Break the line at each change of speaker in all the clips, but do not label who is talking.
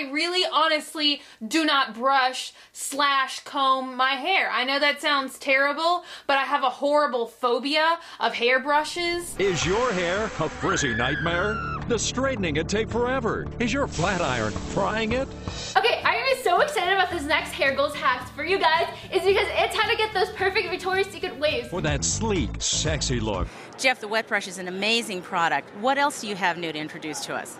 I really honestly do not brush slash comb my hair. I know that sounds terrible, but I have a horrible phobia of hairbrushes.
Is your hair a frizzy nightmare? Does straightening it take forever? Is your flat iron frying it?
Okay, I am so excited about this next hair goals hacks for you guys is because it's how to get those perfect Victoria's Secret waves.
For that sleek, sexy look.
Jeff, the wet brush is an amazing product. What else do you have new to introduce to us?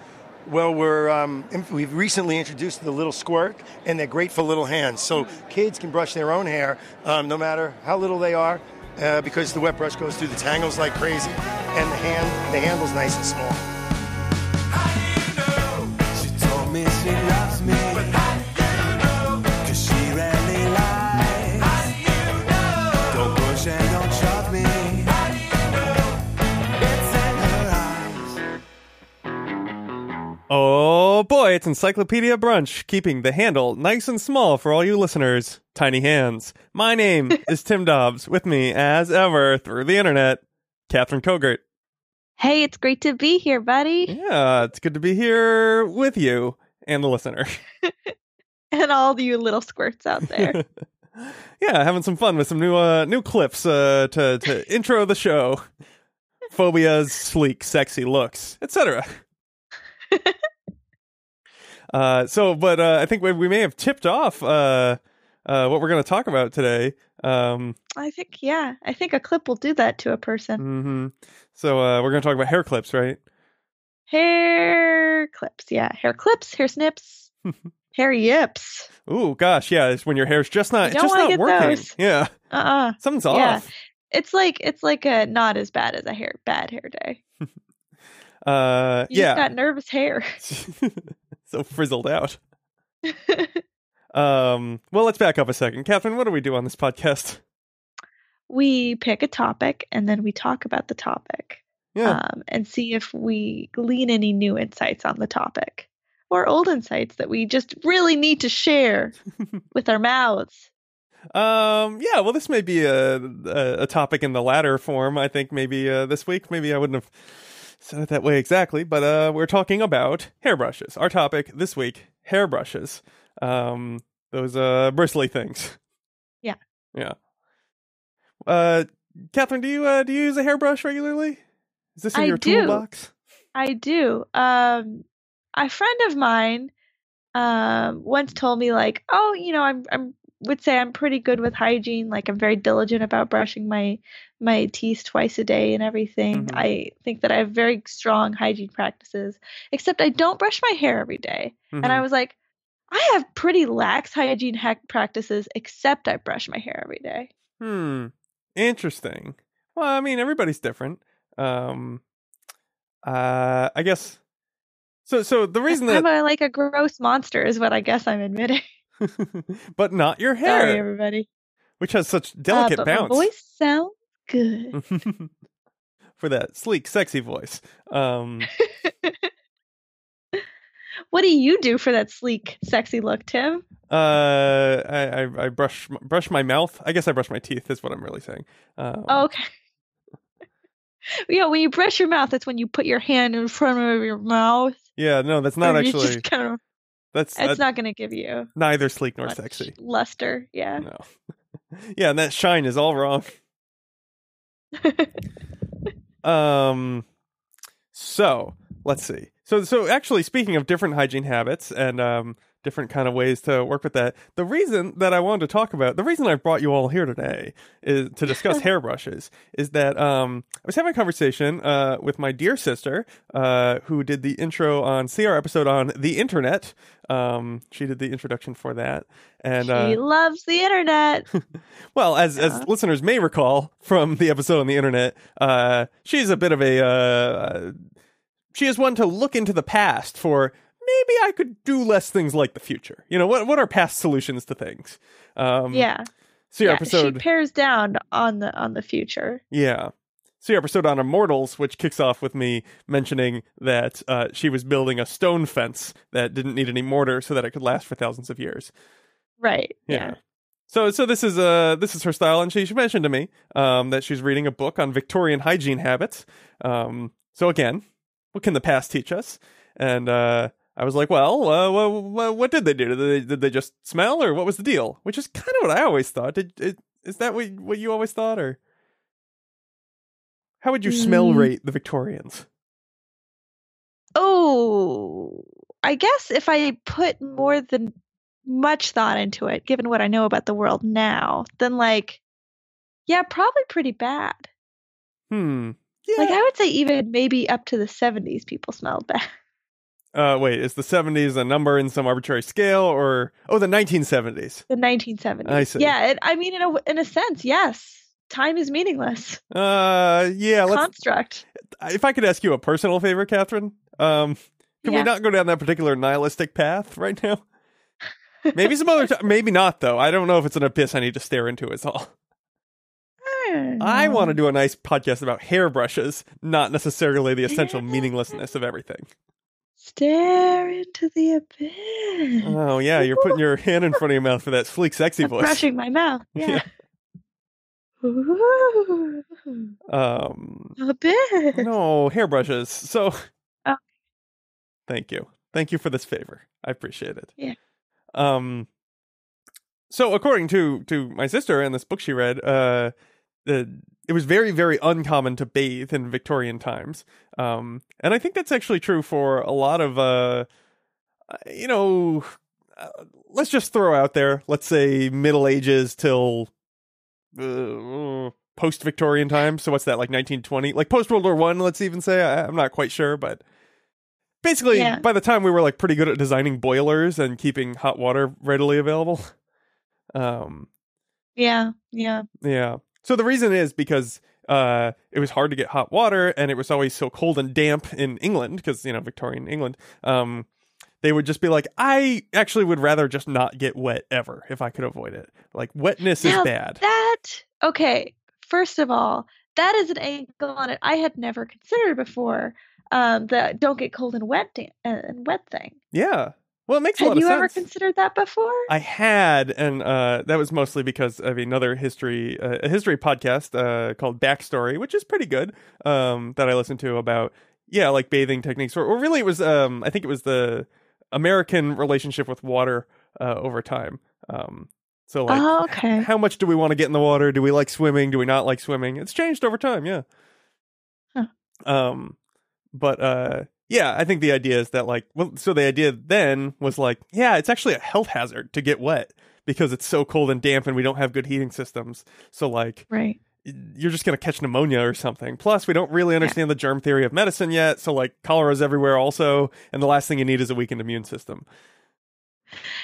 Well, we're um, we've recently introduced the little squirt, and they're great for little hands. So kids can brush their own hair, um, no matter how little they are, uh, because the wet brush goes through the tangles like crazy, and the hand the handle's nice and small.
Oh boy, it's Encyclopedia Brunch, keeping the handle nice and small for all you listeners. Tiny hands. My name is Tim Dobbs. With me, as ever, through the internet, Catherine Kogert.
Hey, it's great to be here, buddy.
Yeah, it's good to be here with you and the listener.
And all you little squirts out there.
yeah, having some fun with some new uh new clips uh to to intro the show. Phobias, sleek, sexy looks, etc. uh so but uh I think we, we may have tipped off uh uh what we're going to talk about today. Um
I think, yeah, I think a clip will do that to a person.
mhm. So uh we're going to talk about hair clips, right?
Hair clips, yeah. Hair clips, hair snips, hair yips.
Ooh, gosh, yeah, it's when your hair's just not it's just not working.
those.
Yeah.
Uh-uh.
Something's off.
Yeah.
off.
It's like it's like a not as bad as a hair bad hair day.
Uh
You
yeah.
just got nervous hair.
so frizzled out. Um, well, let's back up a second. Catherine, what do we do on this podcast?
we pick a topic and then we talk about the topic.
Yeah.
um, and see if we glean any new insights on the topic or old insights that we just really need to share with our mouths.
Um, yeah, well, this may be a, a, a topic in the latter form. I think maybe uh, this week, maybe I wouldn't have said it that way exactly, but uh, we're talking about hairbrushes. Our topic this week, hairbrushes. Um, those uh, bristly things.
Yeah.
Yeah. Uh, Catherine, do you uh, do you use a hairbrush regularly? Is this in
I
your
do.
toolbox?
I do. Um, a friend of mine um, once told me like, oh, you know, I'm I'm would say I'm pretty good with hygiene. Like I'm very diligent about brushing my my teeth twice a day and everything.
Mhm.
I think that I have very strong hygiene practices. Except I don't brush my hair every day. And I
Mhm.
was like, I have pretty lax hygiene hack practices, except I brush my hair every day.
Hmm. Interesting. Well, I mean, everybody's different. Um. Uh. I guess. So. So the reason
I'm
that,
a, like a gross monster, is what I guess I'm admitting.
but not your
Sorry,
hair,
everybody.
which has such
Uh,
delicate
but
bounce
my voice sounds good.
for that sleek, sexy voice. Um.
what do you do for that sleek, sexy look, Tim?
Uh. I. I, I brush brush my mouth. I guess I brush my teeth. Is what I'm really saying. Um,
Oh, okay. yeah, when you brush your mouth, that's when you put your hand in front of your mouth.
Yeah. No, that's not actually.
Kind of,
That's
it's not going to give you
neither sleek nor sexy.
luster. Yeah.
No. yeah, and that shine is all wrong. Um so, let's see. So so actually speaking of different hygiene habits and um different kind of ways to work with that. The reason that I wanted to talk about, the reason I brought you all here today is to discuss hairbrushes is that um I was having a conversation uh with my dear sister uh who did the intro on see our episode on the internet. Um she did the introduction for that. And
she
uh
loves the internet.
well, as as listeners may recall from the episode on the internet, uh, she's a bit of a uh, she is one to look into the past for maybe I could do less things like the future. You know, what what are past solutions to things? Um,
yeah.
So your
yeah,
episode,
She pairs down on the on the future.
yeah. So your episode on Immortals, which kicks off with me mentioning that uh, she was building a stone fence that didn't need any mortar so that it could last for thousands of years.
Right.
Yeah.
Yeah.
So so this is uh this is her style, and she, she mentioned to me um that she's reading a book on Victorian hygiene habits. Um, so again, what can the past teach us? And uh, I was like, well, uh, what, what did they do? Did they, did they just smell, or what was the deal? Which is kind of what I always thought. Did, it, is that what what you always thought, or how would you smell
Mm.
rate the Victorians?
Oh, I guess if I put more than much thought into it, given what I know about the world now, then like, yeah, probably pretty bad.
Hmm. Yeah.
Like I would say even maybe up to the 70s people smelled bad.
Uh, wait, is the seventies a number in some arbitrary scale, or oh, the nineteen seventies?
The 1970s.
I see.
Yeah, it, I mean in a in a sense, yes. Time is meaningless.
Uh, yeah. Let's.
Construct.
if I could ask you a personal favor, Catherine, um, can we not go down that particular nihilistic path right now? Maybe some other time. Maybe not, though. I don't know if it's an abyss I need to stare into. Is all. I want to do a nice podcast about hairbrushes, not necessarily the essential meaninglessness of everything.
Stare into the abyss.
Oh yeah, you're putting your hand in front of your mouth for that sleek, sexy
I'm
voice.
brushing my mouth.
Yeah.
Yeah. Ooh,
Um,
abyss.
no hairbrushes. So,
Oh.
thank you, thank you for this favor. I appreciate it.
Yeah.
Um. So, according to to my sister and this book she read, uh, the it was very very uncommon to bathe in Victorian times. Um, and I think that's actually true for a lot of uh, uh, you know, uh, let's just throw out there, let's say Middle Ages till uh, post Victorian times. So what's that like 1920? Like post World War One, let's even say. I, I'm not quite sure, but basically,
Yeah.
by the time we were like pretty good at designing boilers and keeping hot water readily available. Um,
Yeah, yeah.
yeah. So the reason is because uh, it was hard to get hot water, and it was always so cold and damp in England because you know Victorian England. Um, they would just be like, I actually would rather just not get wet ever if I could avoid it. Like wetness is
Now
bad.
That okay. First of all, that is an angle on it I had never considered before. Um, the don't get cold and wet da- and wet thing.
yeah. Well, it makes a
Had
lot
you
of
ever considered that before?
I had, and uh, that was mostly because of another history, uh, a history podcast uh, called Backstory, which is pretty good. Um, that I listened to about, yeah, like bathing techniques, or, or really, it was, um, I think it was the American relationship with water uh, over time. Um, so like,
oh, okay.
how much do we want to get in the water? Do we like swimming? Do we not like swimming? It's changed over time, yeah.
Huh.
Um, but uh, yeah, I think the idea is that like, well, so the idea then was like, yeah, it's actually a health hazard to get wet because it's so cold and damp, and we don't have good heating systems. So like,
Right.
you're just gonna catch pneumonia or something. Plus, we don't really understand the germ theory of medicine yet. So like, cholera's everywhere also, and the last thing you need is a weakened immune system.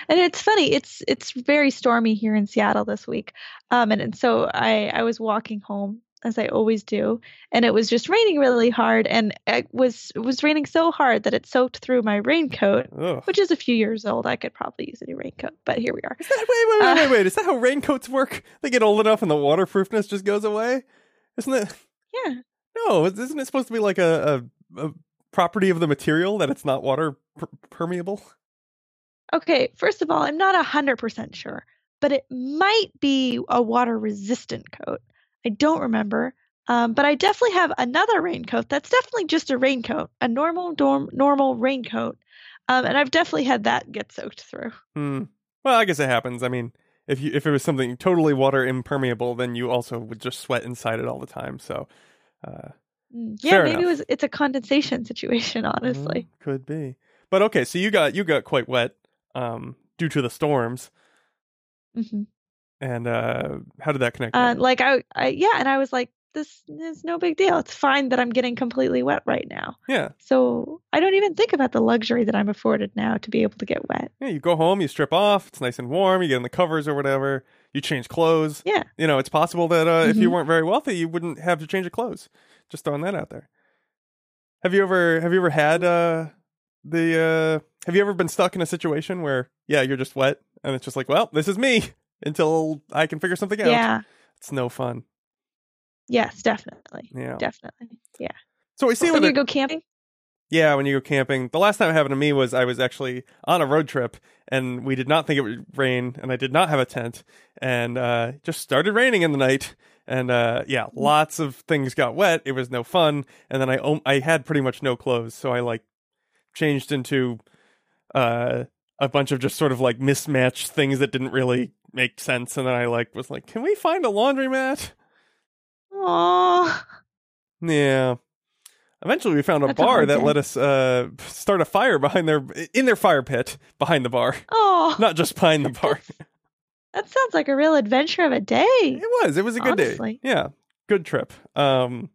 And it's funny. It's it's very stormy here in Seattle this week. Um, and, and so I I was walking home as I always do, and it was just raining really hard, and it was it was raining so hard that it soaked through my raincoat,
Ugh.
which is a few years old. I could probably use a new raincoat, but here we are.
Is that, wait, wait, wait,
Uh,
wait, wait. Is that how raincoats work? They get old enough and the waterproofness just goes away? Isn't it?
Yeah.
No, isn't it supposed to be like a, a, a property of the material that it's not water per- permeable?
Okay, first of all, I'm not 100% sure, but it might be a water resistant coat. I don't remember. Um, but I definitely have another raincoat that's definitely just a raincoat, a normal dorm, normal raincoat. Um, and I've definitely had that get soaked through.
Hmm. Well, I guess it happens. I mean, if you if it was something totally water impermeable, then you also would just sweat inside it all the time. So, uh,
Mm, Yeah, maybe it was it's a condensation situation, honestly.
mm, could be. But okay, so you got you got quite wet um, due to the storms,
hmm
and uh, how did that connect?
Uh, like I, I, yeah, and I was like, this is no big deal. It's fine that I'm getting completely wet right now.
yeah,
So I don't even think about the luxury that I'm afforded now to be able to get wet.
yeah. You go home, you strip off. It's nice and warm. You get in the covers or whatever. You change clothes.
Yeah.
you know, it's possible that uh, if you
Mhm.
weren't very wealthy, you wouldn't have to change your clothes. Just throwing that out there. Have you ever have you ever had uh the uh have you ever been stuck in a situation where yeah, you're just wet and it's just like, well, this is me until I can figure something out.
Yeah.
It's no fun.
Yes, definitely.
Yeah.
Definitely. Yeah.
So we see
when you go camping?
Yeah, when you go camping. The last time it happened to me was I was actually on a road trip and we did not think it would rain and I did not have a tent and uh it just started raining in the night and uh yeah, lots of things got wet. It was no fun and then I om- I had pretty much no clothes, so I like changed into uh, a bunch of just sort of like mismatched things that didn't really make sense, and then I like was like, "Can we find a laundromat?"
Aww.
Yeah. Eventually, we found a
That's
bar that let us uh, start a fire behind their in their fire pit behind the bar,
Oh,
not just behind the bar.
that sounds like a real adventure of a day.
It was. It was a good
Honestly.
day. Yeah, good trip. Um,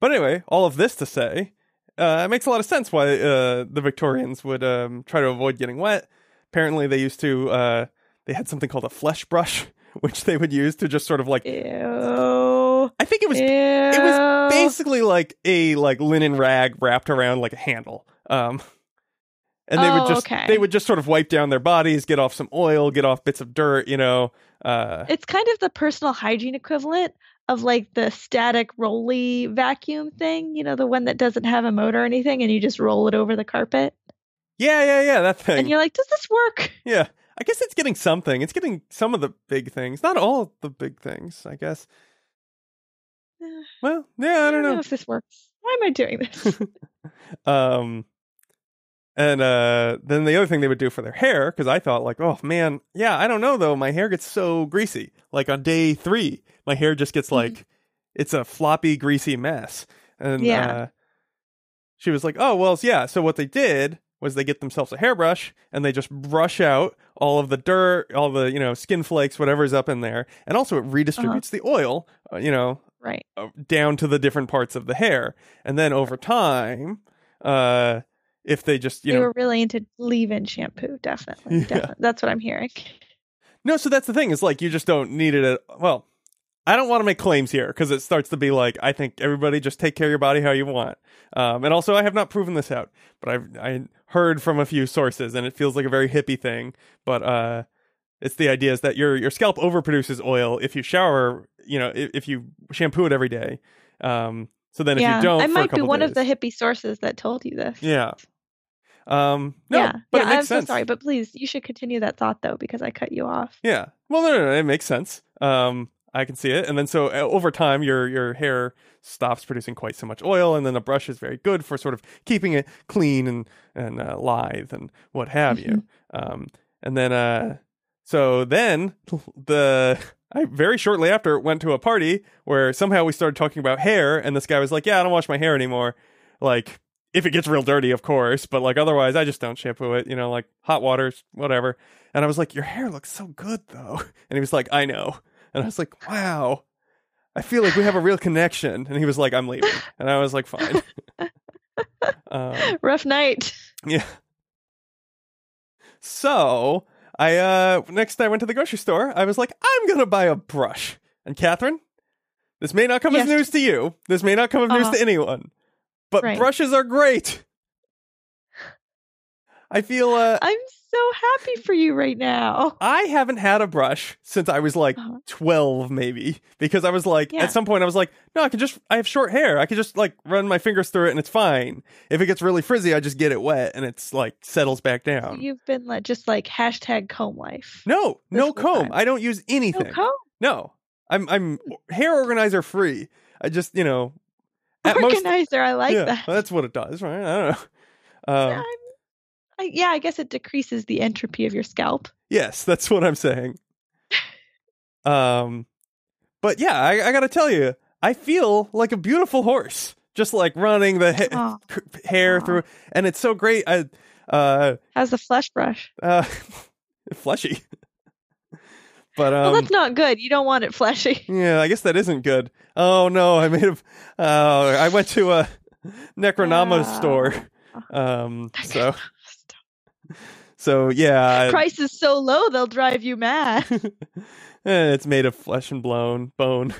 but anyway, all of this to say, uh, it makes a lot of sense why uh, the Victorians would um, try to avoid getting wet. Apparently, they used to. Uh, they had something called a flesh brush, which they would use to just sort of like.
Ew.
I think it was.
Ew.
It was basically like a like linen rag wrapped around like a handle. Um, and they would
Oh,
just
okay.
they would just sort of wipe down their bodies, get off some oil, get off bits of dirt, you know. Uh,
It's kind of the personal hygiene equivalent of like the static rolly vacuum thing, you know, the one that doesn't have a motor or anything, and you just roll it over the carpet.
yeah, yeah, yeah, that thing.
And you're like, does this work?
Yeah. I guess it's getting something. It's getting some of the big things. Not all the big things, I guess.
Eh,
Well, yeah, I don't know.
if this works. Why am I doing this?
Um and uh then the other thing they would do for their hair cuz I thought like, "Oh man, yeah, I don't know though. My hair gets so greasy. Like on day 3, my hair just gets like it's a floppy greasy mess." And
Yeah.
uh she was like, "Oh, well, yeah, so what they did was they get themselves a hairbrush and they just brush out all of the dirt, all the, you know, skin flakes, whatever's up in there. And also it redistributes the oil, uh, you know,
right.
uh, down to the different parts of the hair. And then over time, uh, if they just, you
they
know,
were really into leave-in shampoo, definitely.
Yeah.
definitely. That's what I'm hearing.
no, so that's the thing is like, you just don't need it at, well, I don't want to make claims here because it starts to be like, I think everybody just take care of your body how you want. Um, and also I have not proven this out, but I've, I heard from a few sources and it feels like a very hippie thing, but, uh, it's the idea is that your your scalp overproduces oil if you shower, you know, if, if you shampoo it every day. Um, so then if you don't,
I
for a
might be one of the hippie sources that told you this.
Yeah. Um, no,
yeah,
but
yeah.
it makes
I'm
sense.
so sorry, but please, you should continue that thought though, because I cut you off.
Yeah. Well, no, no, no, it makes sense. Um, I can see it, and then so uh, over time, your your hair stops producing quite so much oil, and then a brush is very good for sort of keeping it clean and and uh, lithe and what have you. Um, and then uh, so then the I very shortly after went to a party where somehow we started talking about hair, and this guy was like, "Yeah, I don't wash my hair anymore." Like if it gets real dirty, of course, but like otherwise, I just don't shampoo it. You know, like hot water, whatever. And I was like, "Your hair looks so good, though." And he was like, "I know." And I was like, "Wow." I feel like we have a real connection. And he was like, I'm leaving. And I was like, fine. um,
Rough night.
yeah. So I uh next I went to the grocery store, I was like, I'm gonna buy a brush. And Catherine, this may not come as news to you. This may not come as news
Uh-huh.
to anyone. But
Right.
brushes are great. I feel uh
I'm so happy for you right now.
I haven't had a brush since I was like
Uh-huh.
12 maybe because I was like
Yeah.
at some point I was like no I can just I have short hair I can just like run my fingers through it and it's fine. If it gets really frizzy I just get it wet and it's like settles back down.
You've been like just like hashtag comb life.
no, no comb.
time.
I don't use
No
anything.
comb.
No. I'm I'm hair organizer free. I just, you know, at most
Organizer. I like
yeah,
that.
that's what it does, right? I don't know. Um,
I'm- I, yeah, I guess it decreases the entropy of your scalp.
Yes, that's what I'm saying. um, but yeah, I, I gotta tell you, I feel like a beautiful horse, just like running the ha- hair through, and it's so great. I, uh,
How's the flesh brush?
uh, fleshy. but um,
well, that's not good. You don't want it fleshy.
yeah, I guess that isn't good. Oh no, I made a. Uh, I went to a Necronama
Ah.
store. Um, so so yeah,
Price is so low, they'll drive you mad.
Eh, it's made of flesh and blown bone.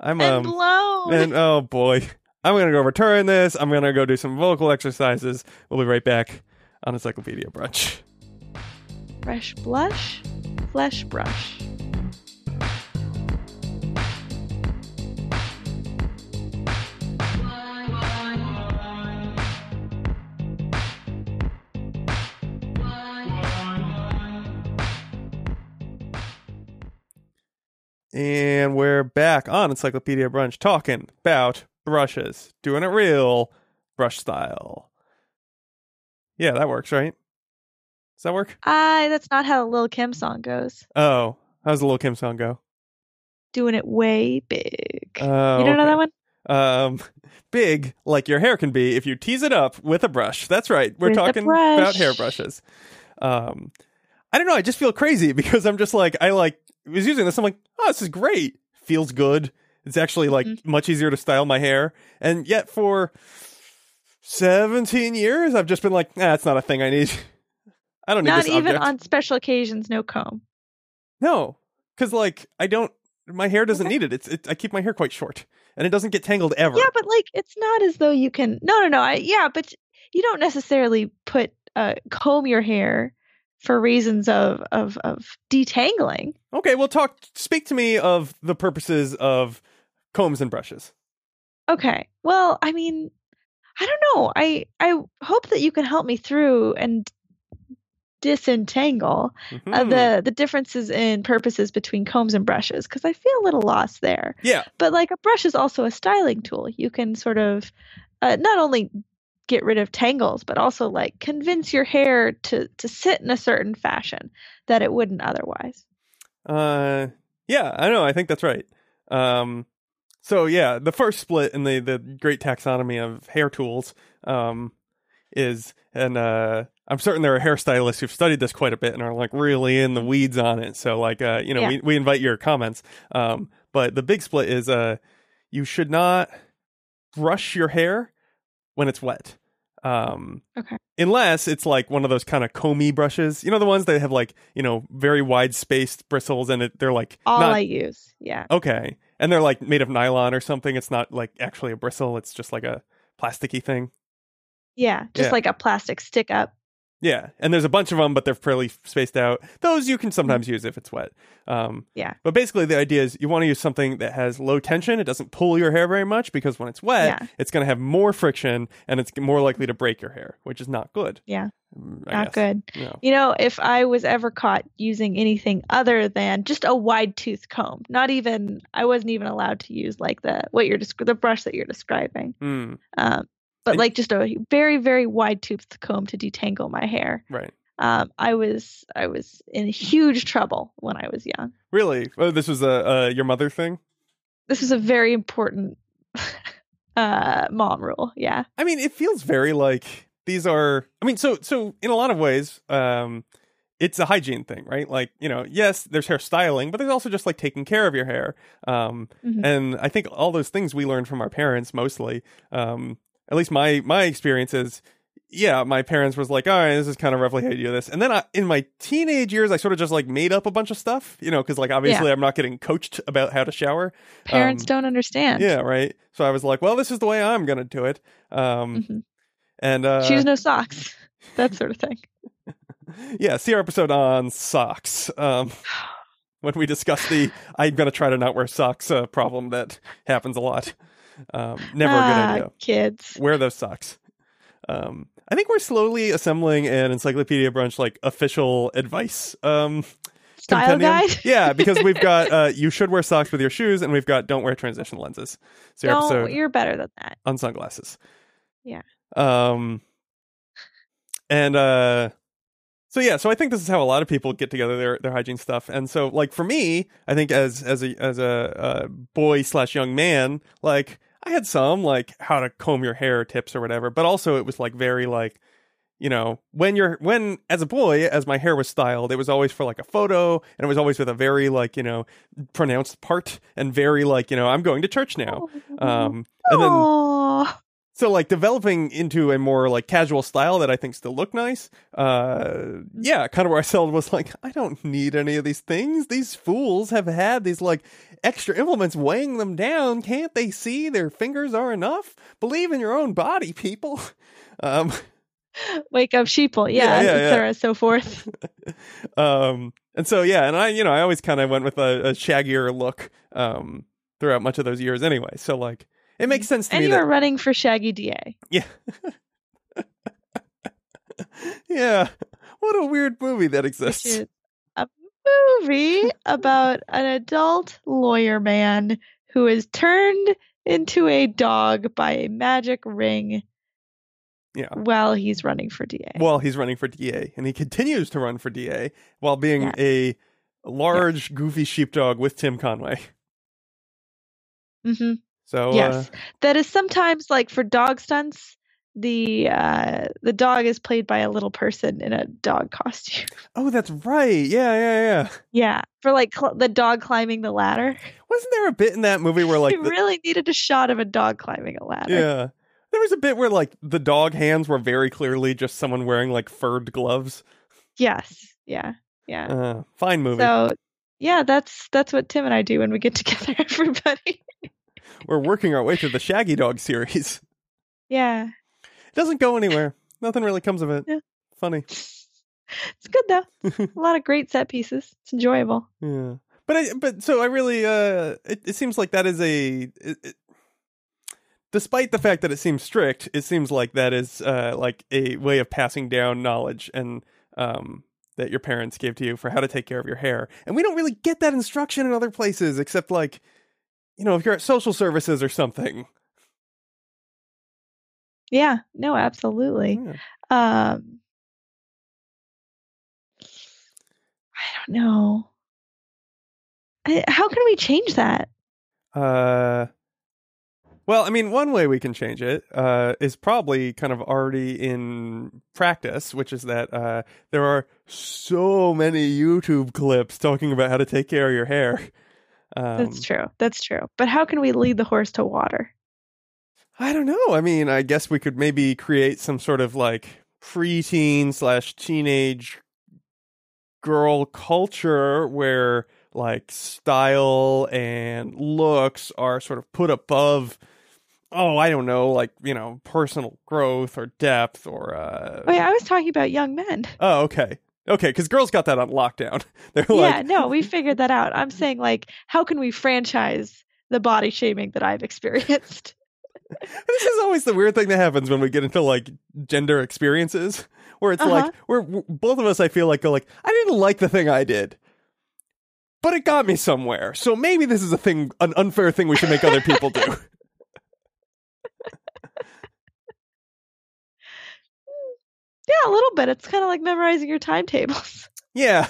I'm
and
um
blown.
and oh boy, I'm gonna go return this. I'm gonna go do some vocal exercises. We'll be right back on Encyclopedia Brunch.
Fresh blush, flesh brush.
And we're back on Encyclopedia Brunch talking about brushes, doing it real brush style. Yeah, that works, right? Does that work?
I that's not how the Lil Kim song goes.
Oh, how's the Lil Kim song go?
Doing it way big.
Oh,
you don't know that one?
Um, big like your hair can be if you tease it up with a brush. That's right. We're
With
talking about hairbrushes. Um, I don't know. I just feel crazy because I'm just like I like was using this. I'm like, oh, this is great. Feels good. It's actually like
Mm-hmm.
much easier to style my hair, and yet for 17 years, I've just been like, nah, it's not a thing I need. I don't need
Not
this
even
object.
on special occasions, no comb.
No, because like I don't. My hair doesn't
Okay.
need it. It's. It, I keep my hair quite short, and it doesn't get tangled ever.
Yeah, but like it's not as though you can. No, no, no. I, yeah, but you don't necessarily put uh, comb your hair for reasons of of of detangling.
Okay, well, talk. Speak to me of the purposes of combs and brushes.
Okay. Well, I mean, I don't know. I I hope that you can help me through and disentangle uh,
Mhm.
the the differences in purposes between combs and brushes because I feel a little lost there.
yeah,
But like a brush is also a styling tool. You can sort of uh, not only get rid of tangles, but also like convince your hair to to sit in a certain fashion that it wouldn't otherwise.
uh, yeah. I know. I think that's right. Um, so yeah, the first split in the the great taxonomy of hair tools, um, is and uh. I'm certain there are hairstylists who've studied this quite a bit and are like really in the weeds on it. So like uh, you know,
Yeah.
we, we invite your comments. Um, but the big split is uh you should not brush your hair when it's wet. Um,
Okay.
Unless it's like one of those kind of comby brushes, you know, the ones that have like you know very wide spaced bristles, and it, they're like
All
not
I use, yeah.
okay, and they're like made of nylon or something. It's not like actually a bristle; it's just like a plasticky thing.
Yeah, just
Yeah.
like a plastic stick up.
Yeah, and there's a bunch of them, but they're fairly spaced out. Those you can sometimes use if it's wet. Um,
Yeah.
but basically, the idea is you want to use something that has low tension. It doesn't pull your hair very much because when it's wet,
Yeah.
it's going to have more friction and it's more likely to break your hair, which is not good.
Yeah.
Mm, I
Not
guess.
good.
No.
You know, if I was ever caught using anything other than just a wide tooth comb, not even I wasn't even allowed to use like the what you're desc- the brush that you're describing.
Mm,
Um, but
And-
like just a very very wide toothed comb to detangle my hair.
right.
Um, I was I was in huge trouble when I was young.
Really? Oh, this was a, a your mother thing.
This was a very important uh mom rule. Yeah.
I mean, it feels very like these are. I mean, so so in a lot of ways, um, it's a hygiene thing, right? Like you know, yes, there's hair styling, but there's also just like taking care of your hair. Um,
Mhm.
and I think all those things we learned from our parents mostly. Um, at least my my experience is. Yeah, my parents was like, "All right, this is kind of roughly how you do this." And then I, in my teenage years, I sort of just like made up a bunch of stuff, you know, because like obviously I'm not getting coached about how to shower.
Parents
Um,
don't understand.
Yeah, right. So I was like, "Well, this is the way I'm gonna do it." Um,
Mhm.
and uh,
Shoes no socks. That sort of thing.
yeah, see our episode on socks. Um, when we discuss the I'm gonna try to not wear socks uh, problem that happens a lot. Um, never a good
Ah,
idea.
Kids.
Wear those socks. Um, I think we're slowly assembling an Encyclopedia Brunch like official advice um,
Style
compendium.
guide.
yeah, because we've got uh, you should wear socks with your shoes, and we've got don't wear transition lenses. So your
No, you're better than that.
on sunglasses.
Yeah.
Um and uh so yeah, so I think this is how a lot of people get together their their hygiene stuff. And so like for me, I think as as a as a uh, boy slash young man, like I had some like how to comb your hair tips or whatever, but also it was like very like you know when you're when as a boy as my hair was styled it was always for like a photo and it was always with a very like you know pronounced part and very like you know i'm going to church now um and then
Aw.
So like developing into a more like casual style that I think still look nice. Uh yeah, kind of where I settled was like I don't need any of these things. These fools have had these like extra implements weighing them down. Can't they see their fingers are enough? Believe in your own body, people. Um
Wake up, sheeple.
Yeah,
Yeah,
yeah, yeah.
cetera, so forth.
um and so yeah, and I you know, I always kind of went with a, a shaggier look um throughout much of those years anyway. So like it makes sense to
and
me
you
that
are running for Shaggy DA.
Yeah. yeah. What a weird movie that exists.
a movie about an adult lawyer man who is turned into a dog by a magic ring
Yeah.
while he's running for DA.
While he's running for DA, and he continues to run for DA while being
Yes.
a large, goofy sheepdog with Tim Conway.
hmm
So
yes,
uh,
that is sometimes like for dog stunts. The uh, the dog is played by a little person in a dog costume.
oh, that's right. Yeah, yeah, yeah.
yeah, for like cl- the dog climbing the ladder.
Wasn't there a bit in that movie where like
you
the-
really needed a shot of a dog climbing a ladder.
Yeah. There was a bit where like the dog hands were very clearly just someone wearing like furred gloves.
Yes. Yeah. Yeah.
Uh, fine movie.
So yeah, that's that's what Tim and I do when we get together. Everybody.
We're working our way through the Shaggy Dog series.
yeah.
It doesn't go anywhere. Nothing really comes of it.
Yeah.
Funny.
It's good though. a lot of great set pieces. It's enjoyable.
Yeah. But I but so I really uh it, it seems like that is a it, it, despite the fact that it seems strict, it seems like that is uh like a way of passing down knowledge and um that your parents gave to you for how to take care of your hair. And we don't really get that instruction in other places except like you know, if you're at social services or something.
Yeah. No, absolutely.
Yeah.
Um I don't know. I, how can we change that?
Uh, well, I mean, one way we can change it uh, is probably kind of already in practice, which is that uh, there are so many YouTube clips talking about how to take care of your hair. Um,
That's true. That's true. But how can we lead the horse to water?
I don't know. I mean, I guess we could maybe create some sort of like preteen slash teenage girl culture where like style and looks are sort of put above oh i don't know like you know personal growth or depth or uh
Oh yeah, I was talking about young men.
oh okay okay because girls got that on lockdown they're like, yeah,
no, we figured that out. I'm saying like, how can we franchise the body shaming that I've experienced?
this is always the weird thing that happens when we get into like gender experiences where it's
Uh-huh.
like we're both of us i feel like go like i didn't like the thing i did but it got me somewhere so maybe this is a thing an unfair thing we should make other people do
Yeah, a little bit. It's kind of like memorizing your timetables
yeah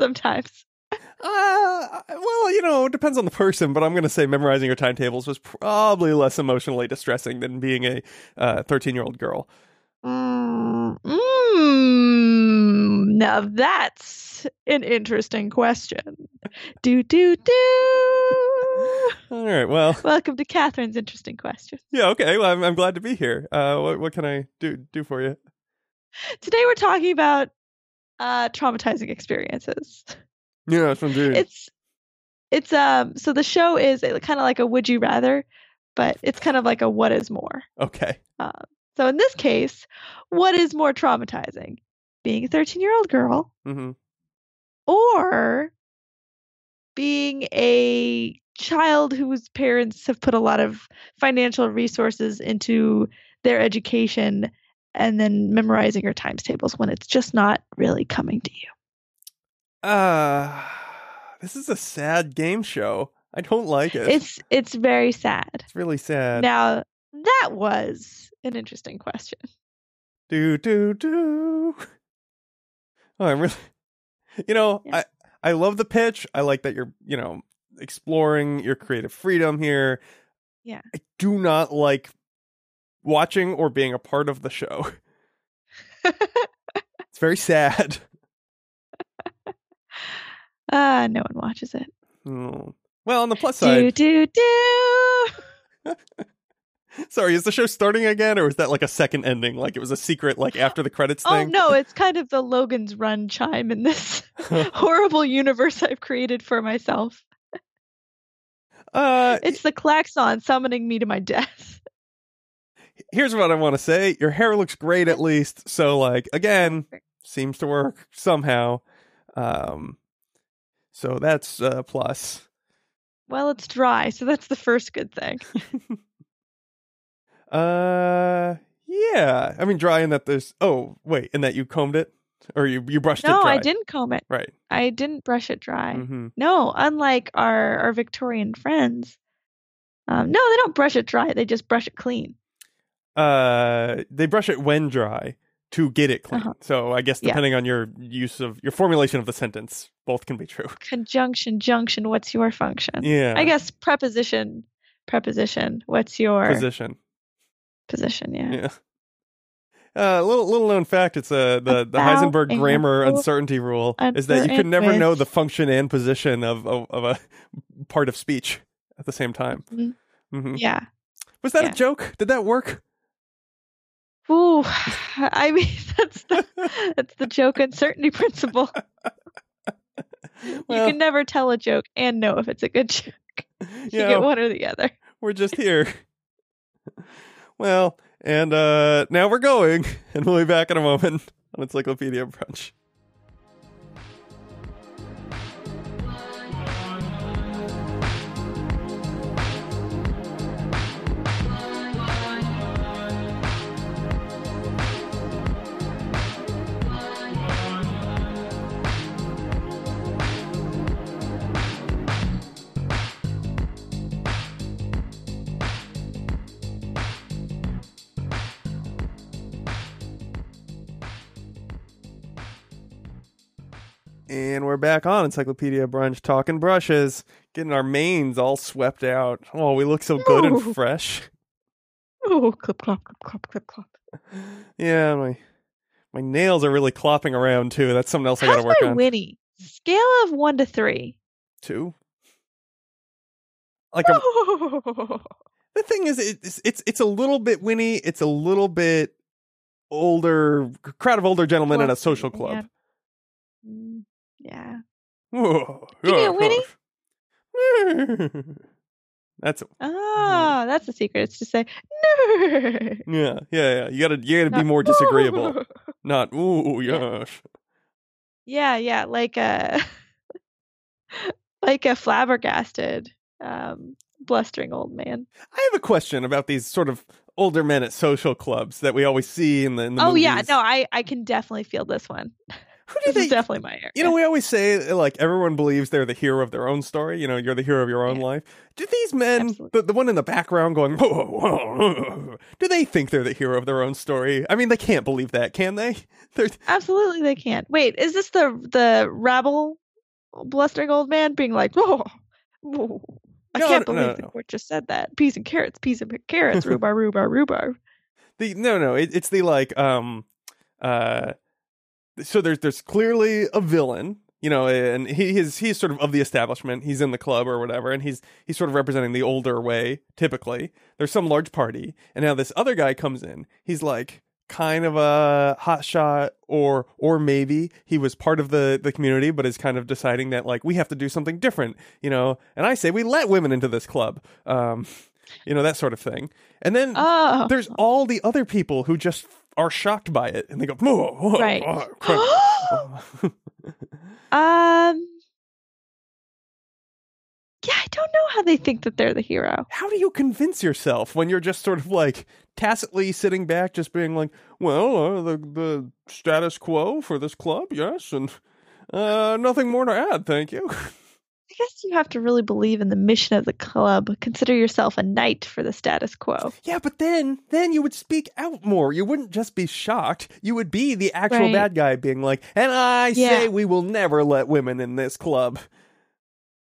sometimes.
uh, well you know it depends on the person but i'm going to say memorizing your timetables was probably less emotionally distressing than being a 13 year old girl
Mm, mm, now that's an interesting question. Do do do.
all right well
Welcome to Catherine's interesting question.
yeah okay well i'm, I'm glad to be here uh what, what can i do do for you
Today we're talking about uh traumatizing experiences.
yeah that's what i'm doing
It's it's um so the show is kind of like a would you rather, but it's kind of like a what is more.
okay
So in this case, what is more traumatizing? Being a 13-year-old girl
mm-hmm.
or being a child whose parents have put a lot of financial resources into their education and then memorizing your times tables when it's just not really coming to you.
Uh this is a sad game show. I don't like it.
It's it's very sad.
It's really sad.
Now, that was an interesting question.
do do do. Oh, I'm really. You know,
Yeah.
I I love the pitch. I like that you're you know exploring your creative freedom here.
Yeah.
I do not like watching or being a part of the show. it's very sad.
Ah, no one watches it.
Oh. Well, on the plus side,
do do. do.
sorry, is the show starting again, or is that like a second ending? Like it was a secret, like after the credits
Oh no, it's kind of the Logan's Run chime in this horrible universe I've created for myself.
Uh,
It's the klaxon summoning me to my death.
Here's what I want to say. Your hair looks great at least. So like again, seems to work somehow. Um so that's uh plus.
Well, it's dry, so that's the first good thing.
Uh yeah. I mean dry in that there's oh, wait, in that you combed it or you you brushed it
No,
dry.
I didn't comb it.
Right.
I didn't brush it dry.
Mhm.
No, unlike our our Victorian friends. Um, no, they don't brush it dry. They just brush it clean.
Uh, they brush it when dry to get it clean.
Uh-huh.
So I guess
Yeah.
depending on your use of your formulation of the sentence, both can be true.
Conjunction, junction. What's your function?
Yeah.
I guess preposition, preposition. What's your
Position.
position? Yeah.
Yeah. Uh, little little known fact: it's uh, the the
About
Heisenberg grammar uncertainty rule is that you can never know the function and position of of, of a part of speech at the same time.
Mhm.
hmm
Yeah.
Was that
Yeah.
a joke? Did that work?
Ooh, I mean that's the that's the joke uncertainty principle. you can never tell a joke and know if it's a good joke. You
you
get one or the other.
we're just here. Well, and uh now we're going, and we'll be back in a moment on Encyclopedia Brunch. And we're back on Encyclopedia Brunch talking brushes, getting our manes all swept out. Oh, we look so good
Ooh.
and fresh.
Oh, clip clop, clip clop, clip clop.
Yeah, my my nails are really clopping around too. That's something else I got to work
my
on.
Winnie? Scale of one to three.
Two. Like a, the thing is, it's it's it's a little bit Winnie. It's a little bit older crowd of older gentlemen in a social club.
yeah. Mm. Yeah.
Whoa.
Give me a Winnie.
That's
Ah, that's the secret. It's to say no.
yeah, yeah, yeah. You gotta you gotta be more disagreeable.
"Ooh."
Not ooh
Yeah.
yes.
Yeah, yeah, like a like a flabbergasted, um, blustering old man.
I have a question about these sort of older men at social clubs that we always see in the, in the
Oh yeah, no, I I can definitely feel this one.
Who do
This is
they?
definitely my area.
You know, we always say like everyone believes they're the hero of their own story. You know, you're the hero of your own
Yeah.
life. Do these men,
Absolutely.
the, the one in the background going, whoa, whoa, whoa, do they think they're the hero of their own story? I mean, they can't believe that, can they? They're,
Absolutely, they can't. Wait, is this the the rabble, blustering old man being like, "Oh, whoa, I
No,
can't
no,
believe
no,
the court just said that. Peas and carrots, peas and carrots, rhubarb, rhubarb, rhubarb."
the no, no, it, it's the like, um, uh, so there's there's clearly a villain. You know, and he is he's sort of of the establishment. He's in the club or whatever, and he's he's sort of representing the older way. Typically, there's some large party, and now this other guy comes in. He's like kind of a hot shot, or or maybe he was part of the the community, but is kind of deciding that like we have to do something different. You know, and I say we let women into this club. Um, you know that sort of thing, and then
Oh,
there's all the other people who just are shocked by it, and they go, whoa, whoa,
Right.
whoa, crap."
um, yeah, I don't know how they think that they're the hero.
how do you convince yourself when you're just sort of like tacitly sitting back, just being like, well, uh, the the status quo for this club, yes, and uh, nothing more to add, thank you.
I guess you have to really believe in the mission of the club. Consider yourself a knight for the status quo.
Yeah, but then then you would speak out more. You wouldn't just be shocked. You would be the actual
Right.
bad guy being like, and I say we will never let women in this club.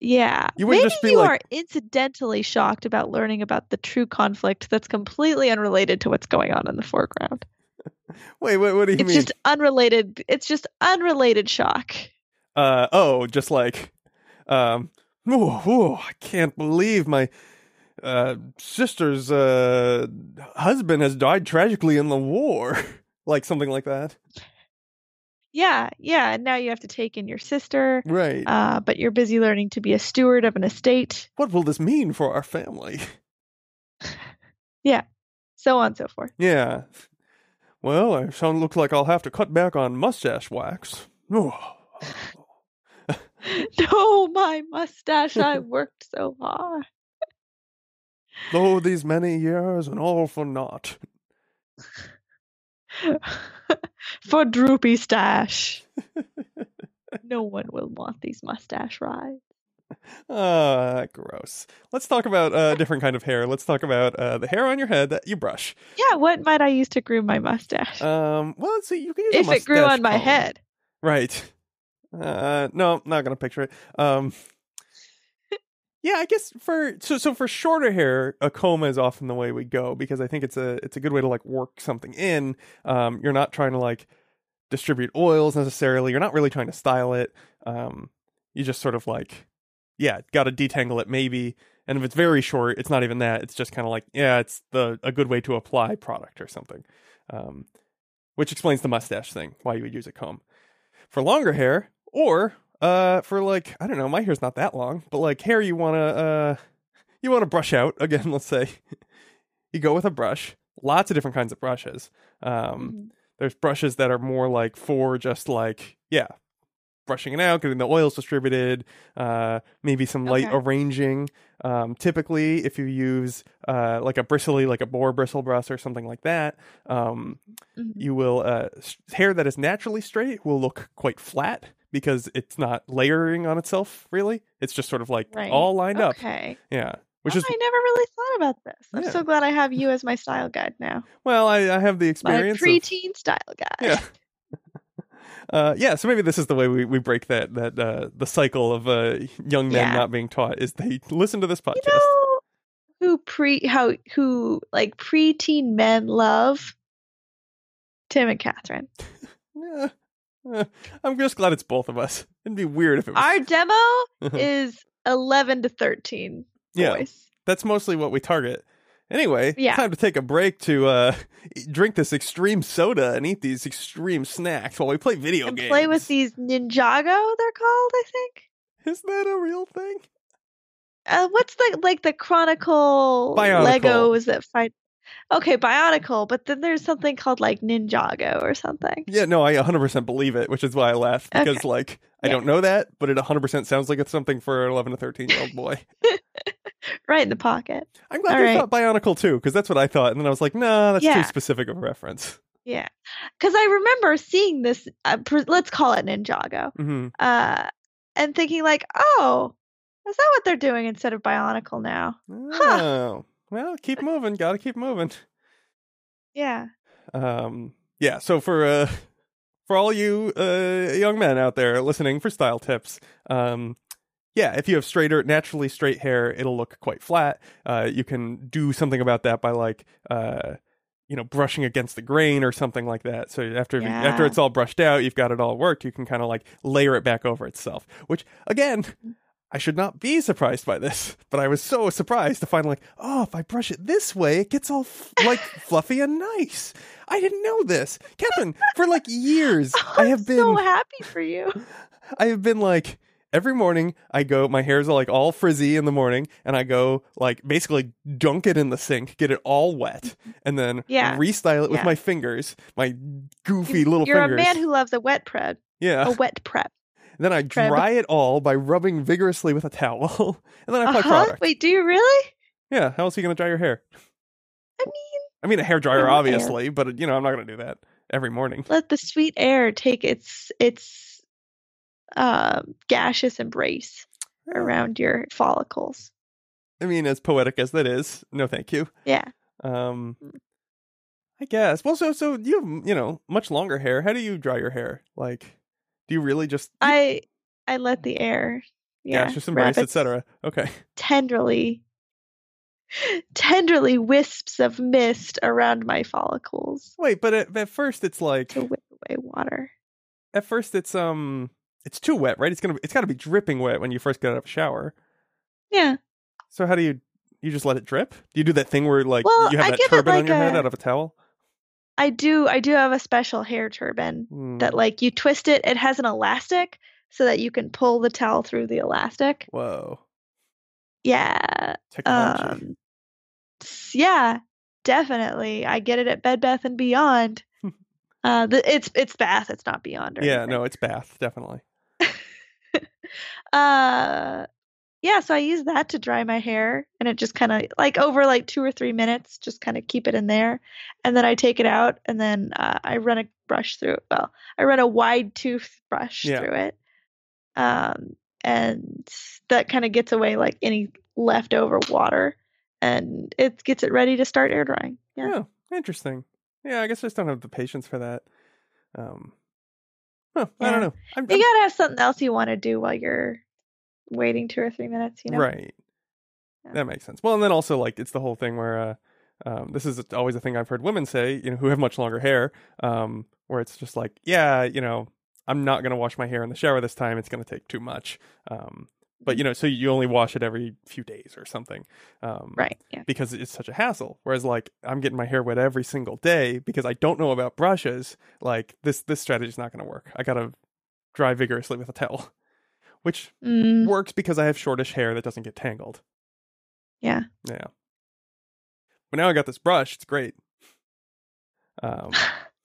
Yeah.
You
Maybe you
like-
are incidentally shocked about learning about the true conflict that's completely unrelated to what's going on in the foreground.
Wait, wait, what do you
It's
mean?
It's just unrelated. It's just unrelated shock.
uh oh just like um whoa, whoa, i can't believe my uh sister's uh husband has died tragically in the war like something like that
Yeah, yeah. And now you have to take in your sister,
right
uh, but you're busy learning to be a steward of an estate.
what will this mean for our family yeah,
So on and so forth.
yeah well i sound looks like i'll have to cut back on mustache wax oh.
No, my mustache. I worked so hard.
oh these many years and all for naught
For droopy stash. no one will want these mustache rides.
Uh, gross. Let's talk about uh, a different kind of hair. Let's talk about uh, the hair on your head that you brush.
Yeah, what might I use to groom my mustache?
Um, well, let's see. You can use a
if it grew on my head.
Right. Uh, no, not gonna picture it. Um, yeah, I guess for so so for shorter hair, a comb is often the way we go because I think it's a it's a good way to like work something in. Um, you're not trying to like distribute oils necessarily. You're not really trying to style it. Um, you just sort of like, yeah, got to detangle it maybe. And if it's very short, it's not even that. It's just kind of like, yeah, it's the a good way to apply product or something. Um, which explains the mustache thing, why you would use a comb. For longer hair, or uh, for like, I don't know, my hair's not that long, but like hair you wanna uh, you wanna brush out again. Let's say you go with a brush. Lots of different kinds of brushes. Um,
Mhm.
there's brushes that are more like for just like yeah brushing it out getting the oils distributed uh maybe some light
Okay.
arranging um typically if you use uh like a bristly like a boar bristle brush or something like that um
Mhm.
you will uh hair that is naturally straight will look quite flat because it's not layering on itself really it's just sort of like
Right.
all lined up
Okay.
yeah which
Oh,
is
I never really thought about this. I'm
Yeah.
so glad I have you as my style guide now.
well i, I have the
My
experience of-
preteen style guide.
yeah uh yeah so maybe this is the way we, we break that that uh the cycle of uh young men
Yeah.
not being taught is they listen to this podcast
You know who pre how who like preteen men love Tim and Catherine.
Yeah. I'm just glad it's both of us it'd be weird if it was
Our demo is eleven to thirteen
Yeah.
boys.
that's mostly what we target anyway
Yeah.
time to take a break to uh drink this extreme soda and eat these extreme snacks while we play video
And
games
play with these Ninjago, they're called, I think.
is that a real thing
Uh, what's the like the Chronicle
Bionicle.
Legos that fight? Okay, Bionicle, but then there's something called like Ninjago or something.
yeah no i 100% believe it which is why i laughed because
Okay.
like i
Yeah.
don't know that but it 100% sounds like it's something for an 11 to 13 year old boy
Right in the pocket.
I'm glad
All
you
right.
thought Bionicle too, because that's what I thought, and then I was like, nah, that's
Yeah.
too specific of a reference.
Yeah, because I remember seeing this. Uh, pr- let's call it Ninjago.
hmm
Uh, and thinking like, oh, is that what they're doing instead of Bionicle now?
Oh, well, keep moving. Got to keep moving.
Yeah.
Um, yeah. So for uh, for all you uh young men out there listening for style tips, um. Yeah, if you have straighter, naturally straight hair, it'll look quite flat. Uh, you can do something about that by like, uh, you know, brushing against the grain or something like that. So after after it's all brushed out, you've got it all worked. You can kind of like layer it back over itself. Which again, I should not be surprised by this, but I was so surprised to find like, oh, if I brush it this way, it gets all f- like fluffy and nice. I didn't know this, Kevin. For like years, I
I'm
have been
so happy for you.
I have been like every morning I go my hair's like all frizzy in the morning and I go like basically dunk it in the sink, get it all wet, and then
Yeah.
restyle it with my fingers, my goofy little
You're
fingers.
a man who loves a wet prep.
yeah.
A wet prep.
Then I dry it all by rubbing vigorously with a towel. and then I apply
Uh-huh.
product.
Wait, do you really?
Yeah, how else are you gonna dry your hair?
I mean,
I mean a hair dryer obviously, but you know, I'm not gonna do that every morning.
let the sweet air take its its um gaseous embrace around your follicles.
I mean, as poetic as that is, no thank you.
Yeah.
Um, I guess. Well, so so you have you know much longer hair. How do you dry your hair? Like, do you really just
I I let the air yeah, wrap
embrace, etc. Okay.
tenderly tenderly wisps of mist around my follicles
Wait, but at, at first it's like
to whip away water.
at first it's um it's too wet, right? It's gonna it's got to be dripping wet when you first get out of a shower.
Yeah.
So how do you you just let it drip? Do you do that thing where like
Well,
you have
I
that turban on
like
your head out of a towel?
I do I do have a special hair turban
Hmm,
that like you twist it it has an elastic so that you can pull the towel through the elastic.
Whoa,
Yeah.
technology.
Um yeah, definitely. I get it at Bed Bath and Beyond. uh the, it's it's Bath, it's not Beyond
yeah,
anything.
no, it's bath definitely.
uh yeah so i use that to dry my hair and it just kind of like over like two or three minutes just kind of keep it in there and then i take it out and then uh, i run a brush through it well i run a wide toothbrush
Yeah.
through it um and that kind of gets away like any leftover water, and it gets it ready to start air drying. Yeah.
Yeah, interesting. Yeah, I guess I just don't have the patience for that. Um, huh, I don't know. I'm,
You
I'm-
gotta have something else you want to do while you're waiting two or three minutes. You know.
Right.
Yeah.
That makes sense. Well, and then also like it's the whole thing where uh, um, this is always a thing I've heard women say, you know, who have much longer hair, um, where it's just like, yeah, you know, I'm not gonna wash my hair in the shower this time. It's gonna take too much. Um, but you know, so you only wash it every few days or something. Um,
Right. Yeah.
because it's such a hassle. Whereas like I'm getting my hair wet every single day because I don't know about brushes. Like this this strategy is not going to work. I gotta dry vigorously with a towel, which
Mm,
works because I have shortish hair that doesn't get tangled.
yeah.
Yeah. But now I got this brush. It's great. Um,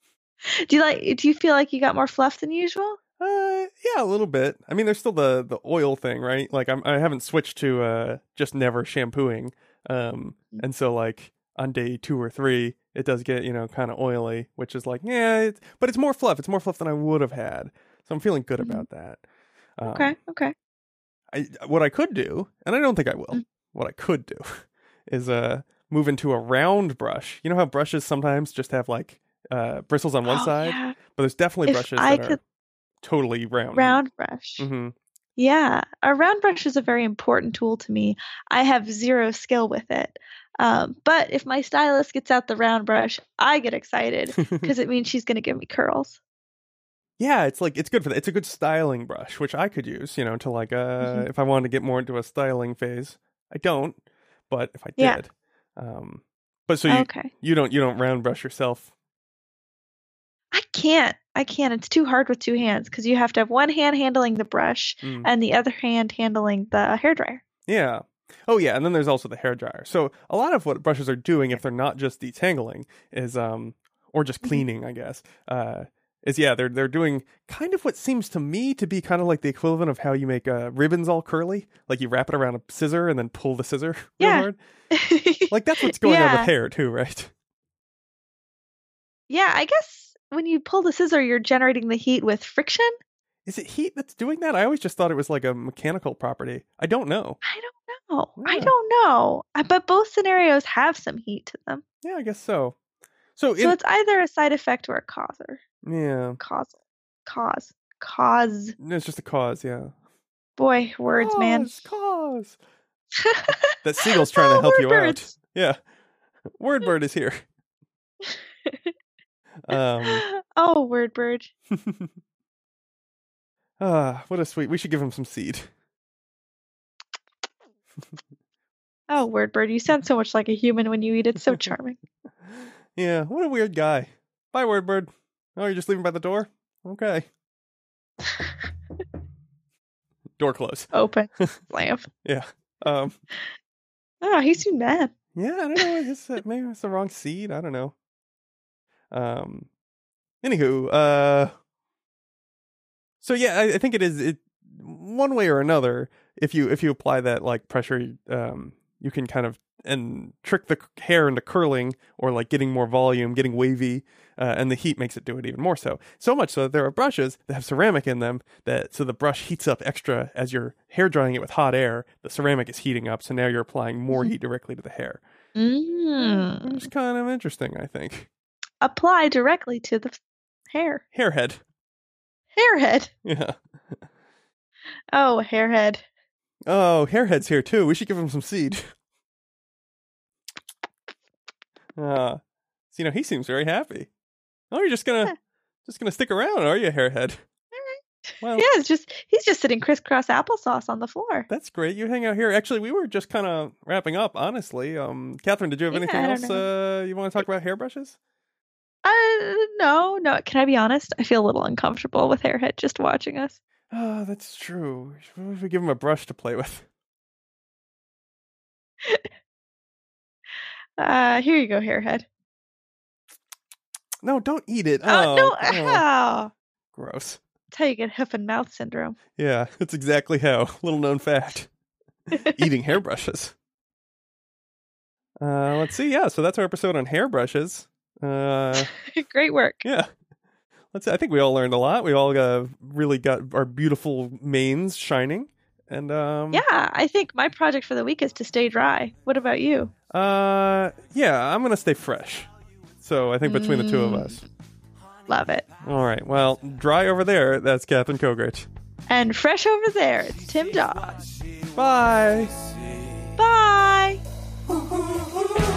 Do you like? Do you feel like you got more fluff than usual?
uh, yeah, a little bit. I mean, there's still the the oil thing, right? Like I'm I haven't switched to uh just never shampooing. Um, and so like on day two or three, it does get you know kind of oily, which is like yeah, it's, but it's more fluff. It's more fluff than I would have had, so I'm feeling good
Mhm.
about that. Um,
Okay. Okay.
I what I could do, and I don't think I will.
Mm.
What I could do is uh move into a round brush. You know how brushes sometimes just have like uh bristles on one
Oh,
side,
yeah.
but there's definitely
If
brushes
I
that
could-
are totally round.
Round brush.
Mm-hmm.
Yeah, a round brush is a very important tool to me. I have zero skill with it. Um, but if my stylist gets out the round brush, I get excited because it means she's going to give me curls.
Yeah, it's like it's good for that. It's a good styling brush, which I could use, you know, to like uh
Mhm.
if I wanted to get more into a styling phase. I don't, but if I
Yeah.
did, um, but so you
okay.
you don't you don't round brush yourself.
I can't. I can't. It's too hard with two hands because you have to have one hand handling the brush
Mm.
and the other hand handling the hairdryer.
Yeah. Oh yeah, and then there's also the hair dryer. So a lot of what brushes are doing, if they're not just detangling, is um or just
Mhm.
cleaning, I guess, uh, is yeah, they're they're doing kind of what seems to me to be kind of like the equivalent of how you make uh, ribbons all curly, like you wrap it around a scissor and then pull the scissor real
Yeah.
hard. Like that's what's going on with hair too, right?
yeah, I guess when you pull the scissor, you're generating the heat with friction.
Is it heat that's doing that? I always just thought it was like a mechanical property. I don't know.
I don't know. I don't know. Uh, But both scenarios have some heat to them.
Yeah, I guess so. So,
So
in,
it's either a side effect or a causer.
Yeah,
Cause. Cause. Cause.
No, it's just a cause. Yeah,
Boy, words, man.
Cause, Cause. That seagull's trying to
Oh,
help you
birds.
out. Yeah. Word bird is here. um
oh, word bird.
ah, what a sweet. We should give him some seed.
Oh, word bird. You sound so much like a human when you eat. It's so charming.
Yeah, what a weird guy. Bye, Wordbird. Oh, you're just leaving by the door? Okay. Door closed.
Open. Slam.
Yeah. Um
Oh, he seemed mad.
yeah, I don't know. I guess that maybe it's the wrong seed. I don't know. Um anywho, uh so yeah, I, I think it is it one way or another, if you if you apply that like pressure, um, you can kind of and trick the hair into curling or like getting more volume, getting wavy, uh, and the heat makes it do it even more so. So much so that there are brushes that have ceramic in them that so the brush heats up extra as you're hair drying it with hot air. The ceramic is heating up, so now you're applying more heat directly to the hair.
Mm.
It's kind of interesting, I think.
Apply directly to the hair.
Hairhead,
Hairhead.
yeah.
Oh, hairhead.
Oh, Hairhead's here too. We should give him some seed. Uh, so, you know, he seems very happy. Oh, you're just gonna
Yeah.
just gonna stick around, are you, Hairhead? Well,
Yeah, it's just he's just sitting crisscross applesauce on the floor.
that's great. You hang out here. Actually, we were just kind of wrapping up, honestly. Um, Catherine, did you have
Yeah,
anything else uh, you want to talk about hairbrushes?
Uh, no, no. Can I be honest? I feel a little uncomfortable with hairhead just watching us.
Oh, that's true. What if we give him a brush to play with?
Uh, here you go, hairhead.
No, don't eat it.
Oh,
Oh,
no!
oh,
Ow.
gross.
That's how you get hoof and mouth syndrome.
Yeah, that's exactly how. Little known fact. Eating hairbrushes. Uh, let's see. Yeah, so that's our episode on hairbrushes. Uh,
Great work.
yeah. Let's. See, I think we all learned a lot. We all uh, really got our beautiful manes shining. And um,
yeah, I think my project for the week is to stay dry. What about you?
Uh, yeah, I'm gonna stay fresh. So I think between mm. the two of
mm.
us,
love it.
All right. Well, dry over there. That's Catherine Kogrich.
And fresh over there, it's Tim Dawes. Bye.
Bye.